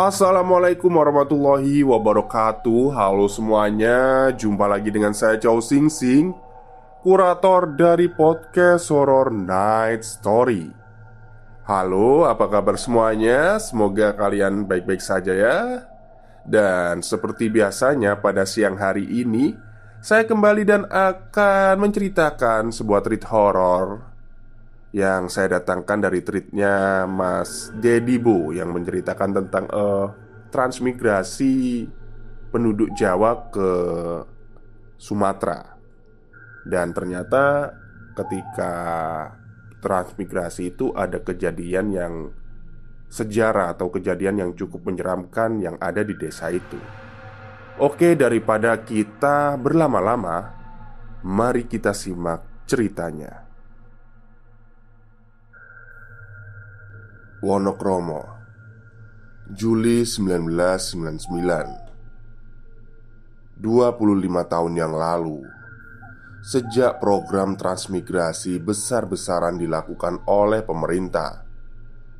Assalamualaikum warahmatullahi wabarakatuh. Halo semuanya Jumpa lagi dengan saya Chow Sing Sing Kurator dari podcast Horror Night Story. Halo, apa kabar semuanya? Semoga kalian baik-baik saja ya. Dan seperti biasanya pada siang hari ini Saya kembali dan akan menceritakan sebuah treat horor yang saya datangkan dari tweetnya Mas Dedi Bo yang menceritakan tentang uh, transmigrasi penduduk Jawa ke Sumatera dan ternyata ketika transmigrasi itu ada kejadian yang sejarah atau kejadian yang cukup menyeramkan yang ada di desa itu. Oke, daripada kita berlama-lama, mari kita simak ceritanya. Wonokromo Juli 1999 25 tahun yang lalu Sejak program transmigrasi besar-besaran dilakukan oleh pemerintah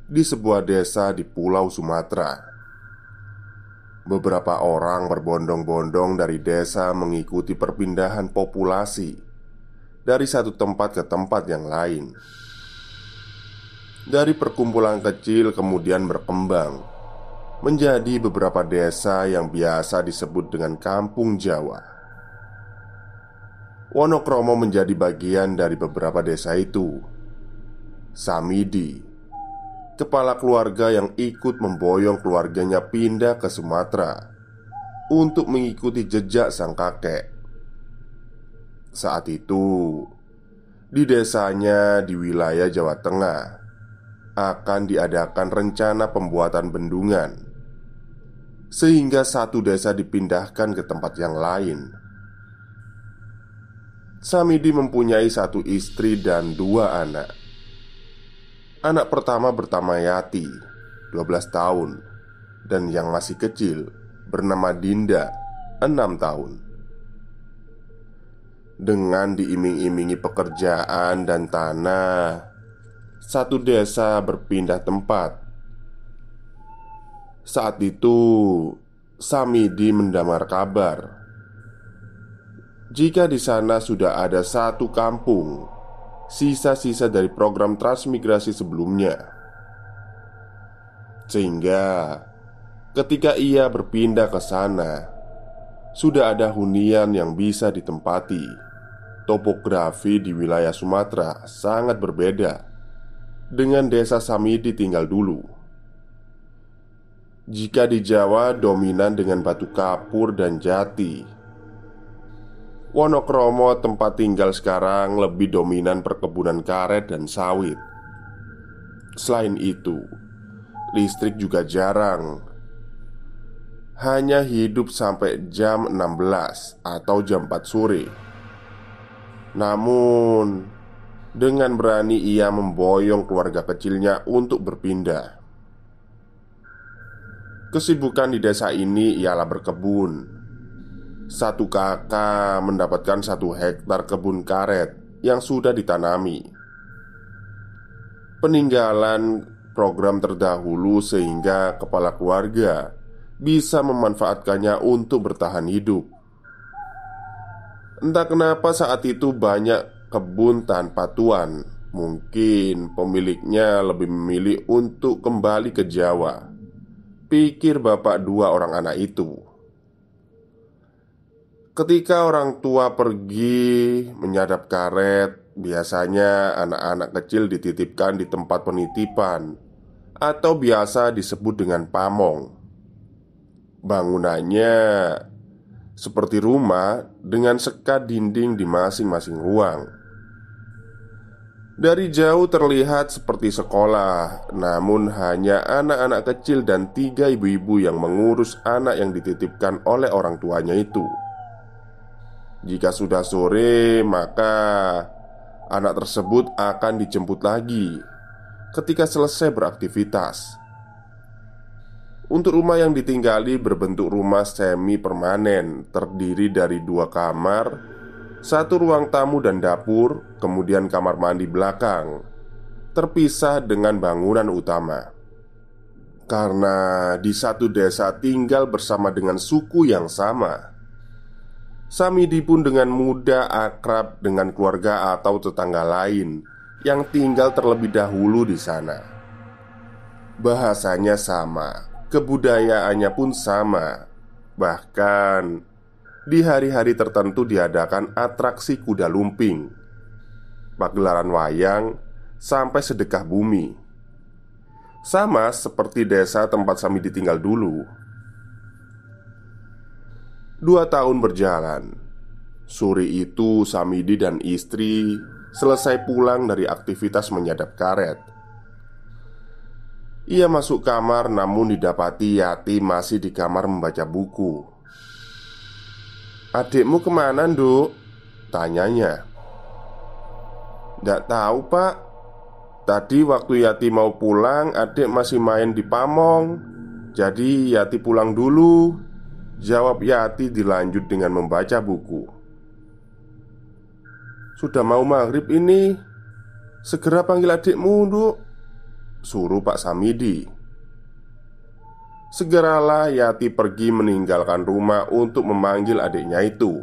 Di sebuah desa di pulau Sumatera Beberapa orang berbondong-bondong dari desa mengikuti perpindahan populasi Dari satu tempat ke tempat yang lain dari perkumpulan kecil kemudian berkembang menjadi beberapa desa yang biasa disebut dengan kampung Jawa. Wonokromo menjadi bagian dari beberapa desa itu. Samidi, kepala keluarga yang ikut memboyong keluarganya pindah ke Sumatera untuk mengikuti jejak sang kakek. Saat itu, di desanya di wilayah Jawa Tengah, akan diadakan rencana pembuatan bendungan, sehingga satu desa dipindahkan ke tempat yang lain. Samidi mempunyai satu istri dan dua anak. Anak pertama bernama Yati, 12 tahun, dan yang masih kecil bernama Dinda, 6 tahun. Dengan diiming-imingi pekerjaan dan tanah satu desa berpindah tempat. Saat itu, Samidi mendamar kabar jika di sana sudah ada satu kampung, sisa-sisa dari program transmigrasi sebelumnya, sehingga ketika ia berpindah ke sana, sudah ada hunian yang bisa ditempati. Topografi di wilayah Sumatera sangat berbeda dengan desa Samidi tinggal dulu. Jika di Jawa dominan dengan batu kapur dan jati, Wonokromo tempat tinggal sekarang lebih dominan perkebunan karet dan sawit. Selain itu, listrik juga jarang. Hanya hidup sampai jam 16 atau jam 4 sore. Namun, dengan berani ia memboyong keluarga kecilnya untuk berpindah. Kesibukan di desa ini ialah berkebun. Satu kakak mendapatkan satu hektar kebun karet yang sudah ditanami. Peninggalan program terdahulu sehingga kepala keluarga bisa memanfaatkannya untuk bertahan hidup. Entah kenapa saat itu banyak kebun tanpa tuan. Mungkin pemiliknya lebih memilih untuk kembali ke Jawa. Pikir bapak dua orang anak itu. Ketika orang tua pergi menyadap karet Biasanya anak-anak kecil dititipkan di tempat penitipan Atau biasa disebut dengan pamong. Bangunannya seperti rumah dengan sekat dinding di masing-masing ruang. Dari jauh terlihat seperti sekolah, namun hanya anak-anak kecil dan tiga ibu-ibu yang mengurus anak yang dititipkan oleh orang tuanya itu. Jika sudah sore, maka anak tersebut akan dijemput lagi ketika selesai beraktivitas. Untuk rumah yang ditinggali berbentuk rumah semi permanen Terdiri dari dua kamar Satu ruang tamu dan dapur Kemudian kamar mandi belakang Terpisah dengan bangunan utama Karena di satu desa tinggal bersama dengan suku yang sama Samidi pun dengan mudah akrab dengan keluarga atau tetangga lain yang tinggal terlebih dahulu di sana. Bahasanya sama, kebudayaannya pun sama. Bahkan di hari-hari tertentu diadakan atraksi kuda lumping, pagelaran wayang, sampai sedekah bumi. Sama seperti desa tempat Sami ditinggal dulu. Dua tahun berjalan. Sore itu Samidi dan istri selesai pulang dari aktivitas menyadap karet ia masuk kamar namun didapati Yati masih di kamar membaca buku Adikmu ke mana nduk? Tanyanya. Tidak tahu pak. Tadi waktu Yati mau pulang adik masih main di pamong. Jadi Yati pulang dulu. Jawab Yati dilanjut dengan membaca buku. Sudah mau maghrib ini. Segera panggil adikmu nduk. Suruh Pak Samidi Segeralah Yati pergi meninggalkan rumah untuk memanggil adiknya itu.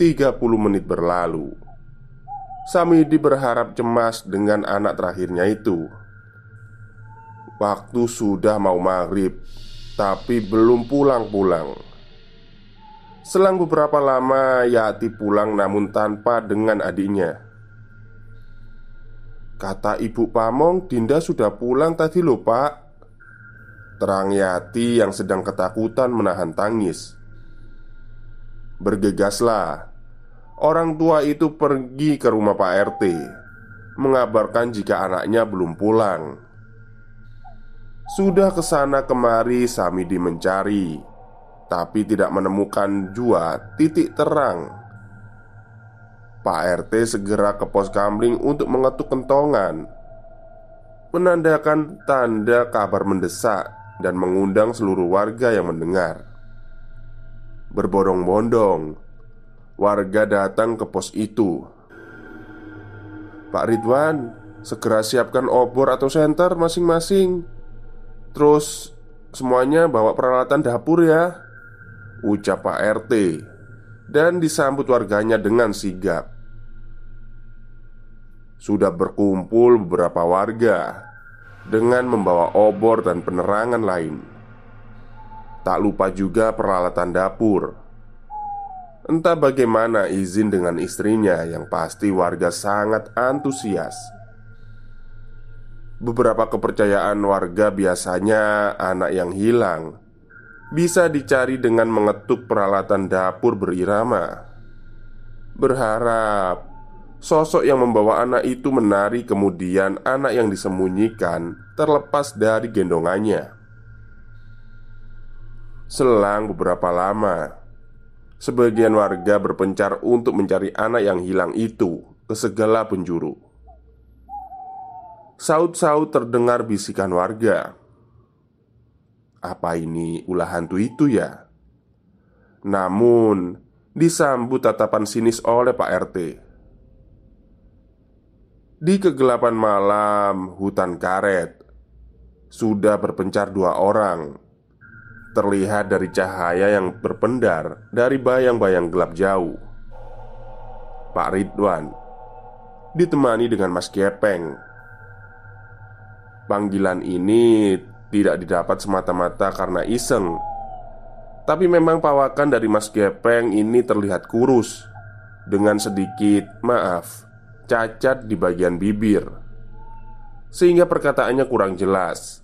30 menit berlalu. Samidi berharap cemas dengan anak terakhirnya itu. Waktu sudah mau maghrib Tapi belum pulang-pulang. Selang beberapa lama Yati pulang namun tanpa dengan adiknya. Kata ibu Pamong Dinda sudah pulang tadi loh pak Terang Yati yang sedang ketakutan menahan tangis. Bergegaslah. Orang tua itu pergi ke rumah Pak RT Mengabarkan jika anaknya belum pulang. Sudah ke sana kemari Samidi mencari Tapi tidak menemukan jua titik terang. Pak RT segera ke pos kamling untuk mengetuk kentongan Menandakan tanda kabar mendesak Dan mengundang seluruh warga yang mendengar. Berbondong-bondong Warga datang ke pos itu. Pak Ridwan Segera siapkan obor atau senter masing-masing. Terus semuanya bawa peralatan dapur ya Ucap Pak RT Dan disambut warganya dengan sigap. Sudah berkumpul beberapa warga dengan membawa obor dan penerangan lain. Tak lupa juga peralatan dapur. Entah bagaimana izin dengan istrinya, yang pasti warga sangat antusias. Beberapa kepercayaan warga biasanya anak yang hilang bisa dicari dengan mengetuk peralatan dapur berirama. Berharap Sosok yang membawa anak itu menari, kemudian anak yang disembunyikan terlepas dari gendongannya. Selang beberapa lama, sebagian warga berpencar untuk mencari anak yang hilang itu ke segala penjuru. Saut-saut terdengar bisikan warga. Apa ini ulah hantu itu ya? Namun disambut tatapan sinis oleh Pak RT di kegelapan malam hutan karet. Sudah berpencar dua orang. Terlihat dari cahaya yang berpendar dari bayang-bayang gelap jauh. Pak Ridwan ditemani dengan Mas Gepeng. Panggilan ini tidak didapat semata-mata karena iseng, tapi memang pawakan dari Mas Gepeng ini terlihat kurus. Dengan sedikit maaf cacat di bagian bibir, sehingga perkataannya kurang jelas.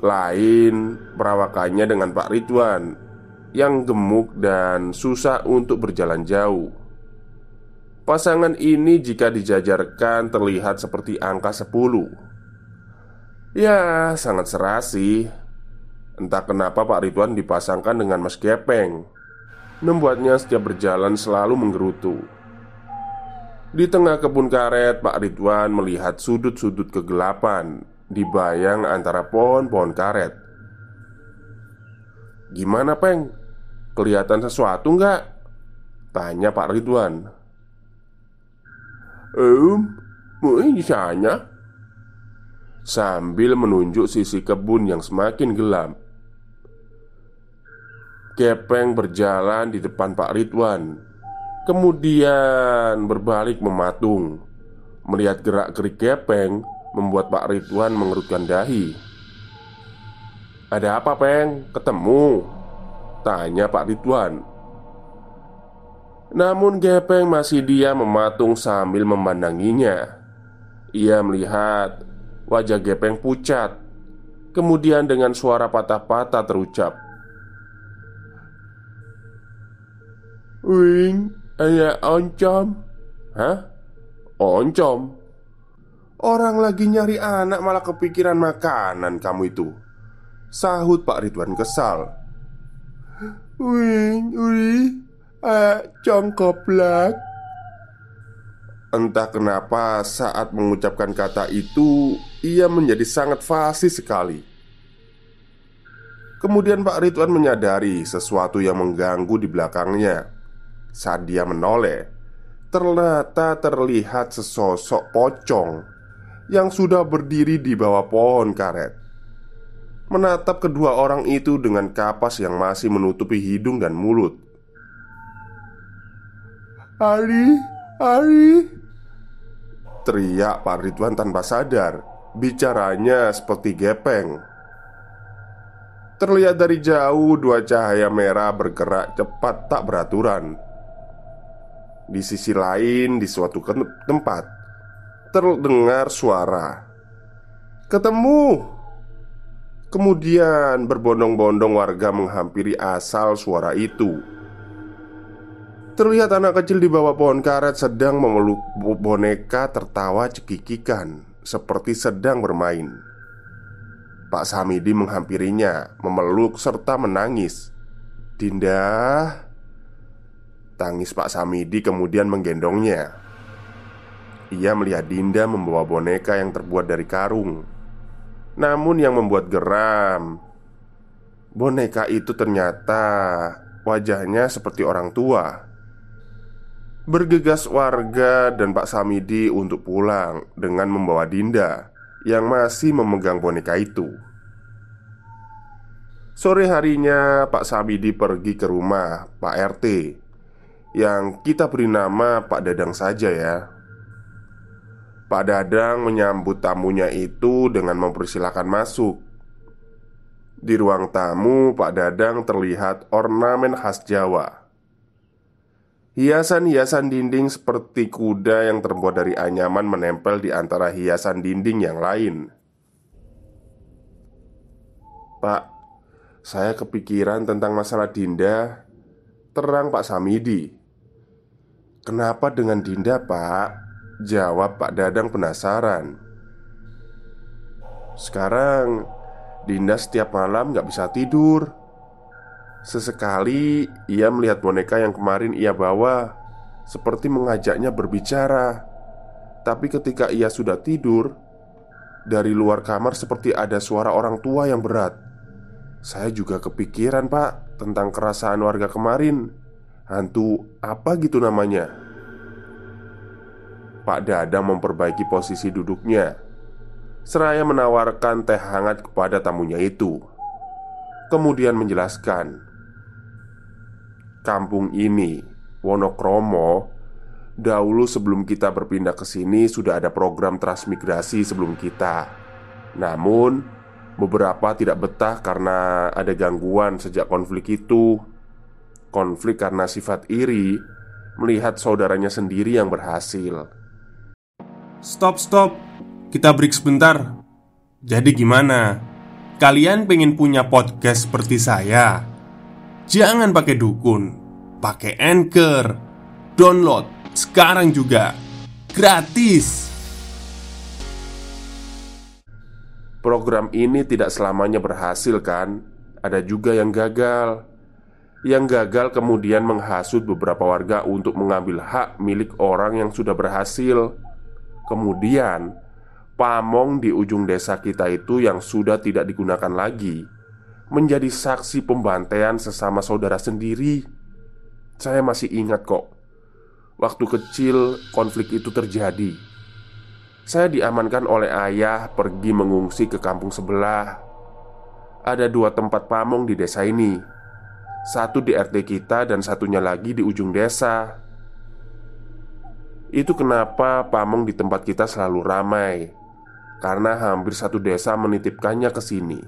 Lain perawakannya dengan Pak Ridwan yang gemuk dan susah untuk berjalan jauh. Pasangan ini jika dijajarkan terlihat seperti angka 10 Ya, sangat serasi Entah kenapa Pak Ridwan dipasangkan dengan Mas Gepeng Membuatnya setiap berjalan selalu menggerutu Di tengah kebun karet Pak Ridwan melihat sudut-sudut kegelapan Di bayang antara pohon-pohon karet. Gimana Peng? Kelihatan sesuatu nggak? Tanya Pak Ridwan. Em, mungkin di Sambil menunjuk sisi kebun yang semakin gelap. Kepeng berjalan di depan Pak Ridwan Kemudian berbalik mematung Melihat gerak-gerik Kepeng Membuat Pak Ridwan mengerutkan dahi Ada apa Peng? Ketemu? Tanya Pak Ridwan namun Gepeng masih dia mematung sambil memandanginya Ia melihat wajah Gepeng pucat Kemudian dengan suara patah-patah terucap Wing, ayah oncom. Hah? Oncom? Orang lagi nyari anak malah kepikiran makanan kamu itu. Sahut Pak Ridwan kesal. Wing, wing Eh, congkoblak Entah kenapa saat mengucapkan kata itu Ia menjadi sangat fasih sekali. Kemudian Pak Ridwan menyadari sesuatu yang mengganggu di belakangnya Saat dia menoleh. Ternyata terlihat sesosok pocong Yang sudah berdiri di bawah pohon karet. Menatap kedua orang itu dengan kapas yang masih menutupi hidung dan mulut. Ali, Ali Teriak Pak Ridwan tanpa sadar. Bicaranya seperti gepeng. Terlihat dari jauh dua cahaya merah bergerak cepat tak beraturan Di sisi lain di suatu tempat Terdengar suara. Ketemu. Kemudian berbondong-bondong warga menghampiri asal suara itu. Terlihat anak kecil di bawah pohon karet sedang memeluk boneka tertawa cekikikan Seperti sedang bermain. Pak Samidi menghampirinya Memeluk serta menangis. Dinda Tangis Pak Samidi kemudian menggendongnya. Ia melihat Dinda membawa boneka yang terbuat dari karung. Namun yang membuat geram Boneka itu ternyata wajahnya seperti orang tua. Bergegas warga dan Pak Samidi untuk pulang dengan membawa Dinda yang masih memegang boneka itu. Sore harinya, Pak Samidi pergi ke rumah Pak RT yang kita beri nama Pak Dadang saja ya. Pak Dadang menyambut tamunya itu dengan mempersilahkan masuk. Di ruang tamu, Pak Dadang terlihat ornamen khas Jawa Hiasan-hiasan dinding seperti kuda yang terbuat dari anyaman menempel di antara hiasan dinding yang lain. Pak, saya kepikiran tentang masalah Dinda. Terang Pak Samidi. Kenapa dengan Dinda, Pak? Jawab Pak Dadang penasaran. Sekarang Dinda setiap malam gak bisa tidur Sesekali ia melihat boneka yang kemarin ia bawa Seperti mengajaknya berbicara Tapi ketika ia sudah tidur Dari luar kamar seperti ada suara orang tua yang berat Saya juga kepikiran pak Tentang kerasaan warga kemarin Hantu apa gitu namanya Pak Dadang memperbaiki posisi duduknya Seraya menawarkan teh hangat kepada tamunya itu Kemudian menjelaskan, kampung ini, Wonokromo, dahulu sebelum kita berpindah ke sini sudah ada program transmigrasi sebelum kita. Namun, beberapa tidak betah karena ada gangguan sejak konflik itu. Konflik karena sifat iri melihat saudaranya sendiri yang berhasil. Stop, stop. Kita break sebentar. Jadi gimana? Kalian pengen punya podcast seperti saya? Jangan pakai dukun, pakai Anchor. Download sekarang juga. Gratis. Program ini tidak selamanya berhasil kan? Ada juga yang gagal. Yang gagal kemudian menghasut beberapa warga untuk mengambil hak milik orang yang sudah berhasil. Kemudian, pamong di ujung desa kita itu yang sudah tidak digunakan lagi menjadi saksi pembantaian sesama saudara sendiri. Saya masih ingat kok, waktu kecil konflik itu terjadi. Saya diamankan oleh ayah pergi mengungsi ke kampung sebelah. Ada dua tempat pamong di desa ini, satu di RT kita dan satunya lagi di ujung desa. Itu kenapa pamong di tempat kita selalu ramai karena hampir satu desa menitipkannya ke sini.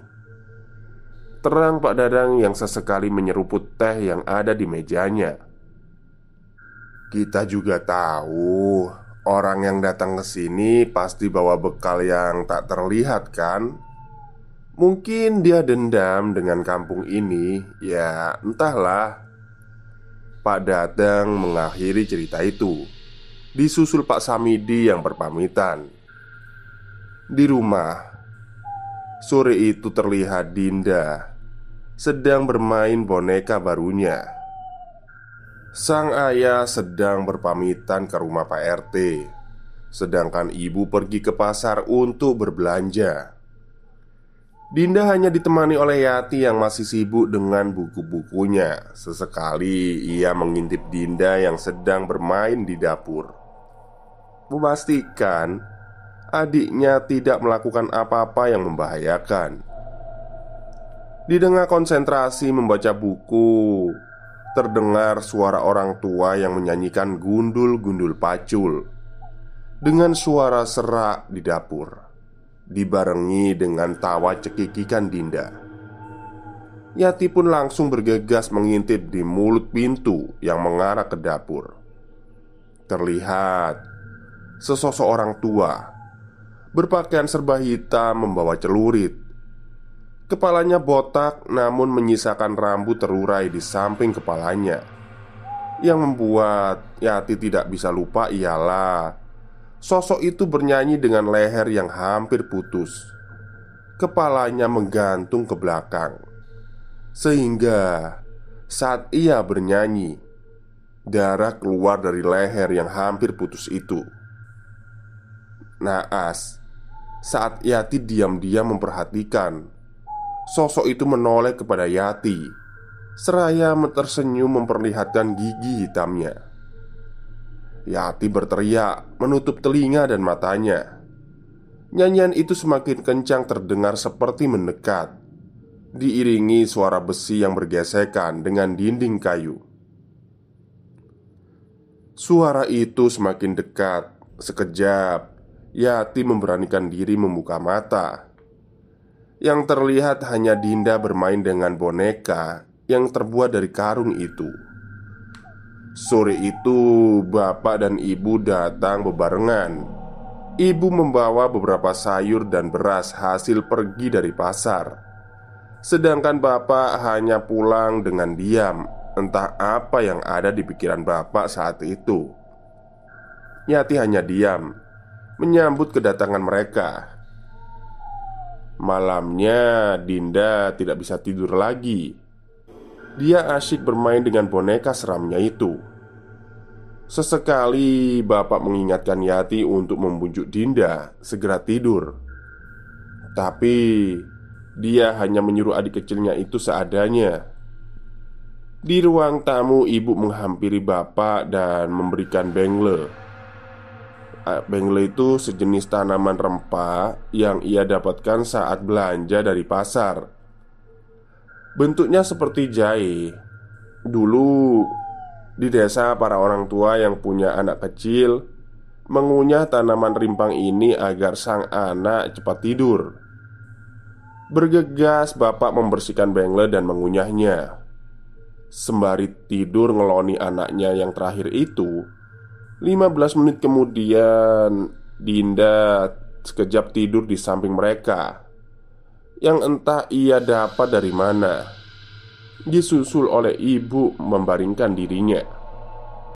Terang Pak Dadang yang sesekali menyeruput teh yang ada di mejanya. Kita juga tahu orang yang datang ke sini pasti bawa bekal yang tak terlihat kan? Mungkin dia dendam dengan kampung ini, ya entahlah. Pak Dadang mengakhiri cerita itu. Disusul Pak Samidi yang berpamitan. Di rumah Sore itu terlihat Dinda Sedang bermain boneka barunya Sang ayah sedang berpamitan ke rumah Pak RT Sedangkan ibu pergi ke pasar untuk berbelanja Dinda hanya ditemani oleh Yati yang masih sibuk dengan buku-bukunya. Sesekali ia mengintip Dinda yang sedang bermain di dapur. Memastikan adiknya tidak melakukan apa-apa yang membahayakan. Di tengah konsentrasi membaca buku, terdengar suara orang tua yang menyanyikan gundul-gundul pacul dengan suara serak di dapur, dibarengi dengan tawa cekikikan Dinda. Yati pun langsung bergegas mengintip di mulut pintu yang mengarah ke dapur. Terlihat sesosok orang tua berpakaian serba hitam membawa celurit. Kepalanya botak namun menyisakan rambut terurai di samping kepalanya. Yang membuat Yati tidak bisa lupa ialah sosok itu bernyanyi dengan leher yang hampir putus. Kepalanya menggantung ke belakang. Sehingga saat ia bernyanyi, darah keluar dari leher yang hampir putus itu. Naas saat Yati diam-diam memperhatikan Sosok itu menoleh kepada Yati Seraya tersenyum memperlihatkan gigi hitamnya Yati berteriak menutup telinga dan matanya Nyanyian itu semakin kencang terdengar seperti mendekat Diiringi suara besi yang bergesekan dengan dinding kayu Suara itu semakin dekat Sekejap Yati memberanikan diri membuka mata. Yang terlihat hanya Dinda bermain dengan boneka yang terbuat dari karung itu. Sore itu, bapak dan ibu datang bebarengan. Ibu membawa beberapa sayur dan beras hasil pergi dari pasar, sedangkan bapak hanya pulang dengan diam. Entah apa yang ada di pikiran bapak saat itu. Yati hanya diam menyambut kedatangan mereka. Malamnya, Dinda tidak bisa tidur lagi. Dia asyik bermain dengan boneka seramnya itu. Sesekali bapak mengingatkan Yati untuk membujuk Dinda segera tidur. Tapi dia hanya menyuruh adik kecilnya itu seadanya. Di ruang tamu, ibu menghampiri bapak dan memberikan bengle Eh, bengle itu sejenis tanaman rempah yang ia dapatkan saat belanja dari pasar. Bentuknya seperti jahe. Dulu di desa para orang tua yang punya anak kecil mengunyah tanaman rimpang ini agar sang anak cepat tidur. Bergegas bapak membersihkan bengle dan mengunyahnya Sembari tidur ngeloni anaknya yang terakhir itu 15 menit kemudian Dinda sekejap tidur di samping mereka Yang entah ia dapat dari mana. Disusul oleh ibu membaringkan dirinya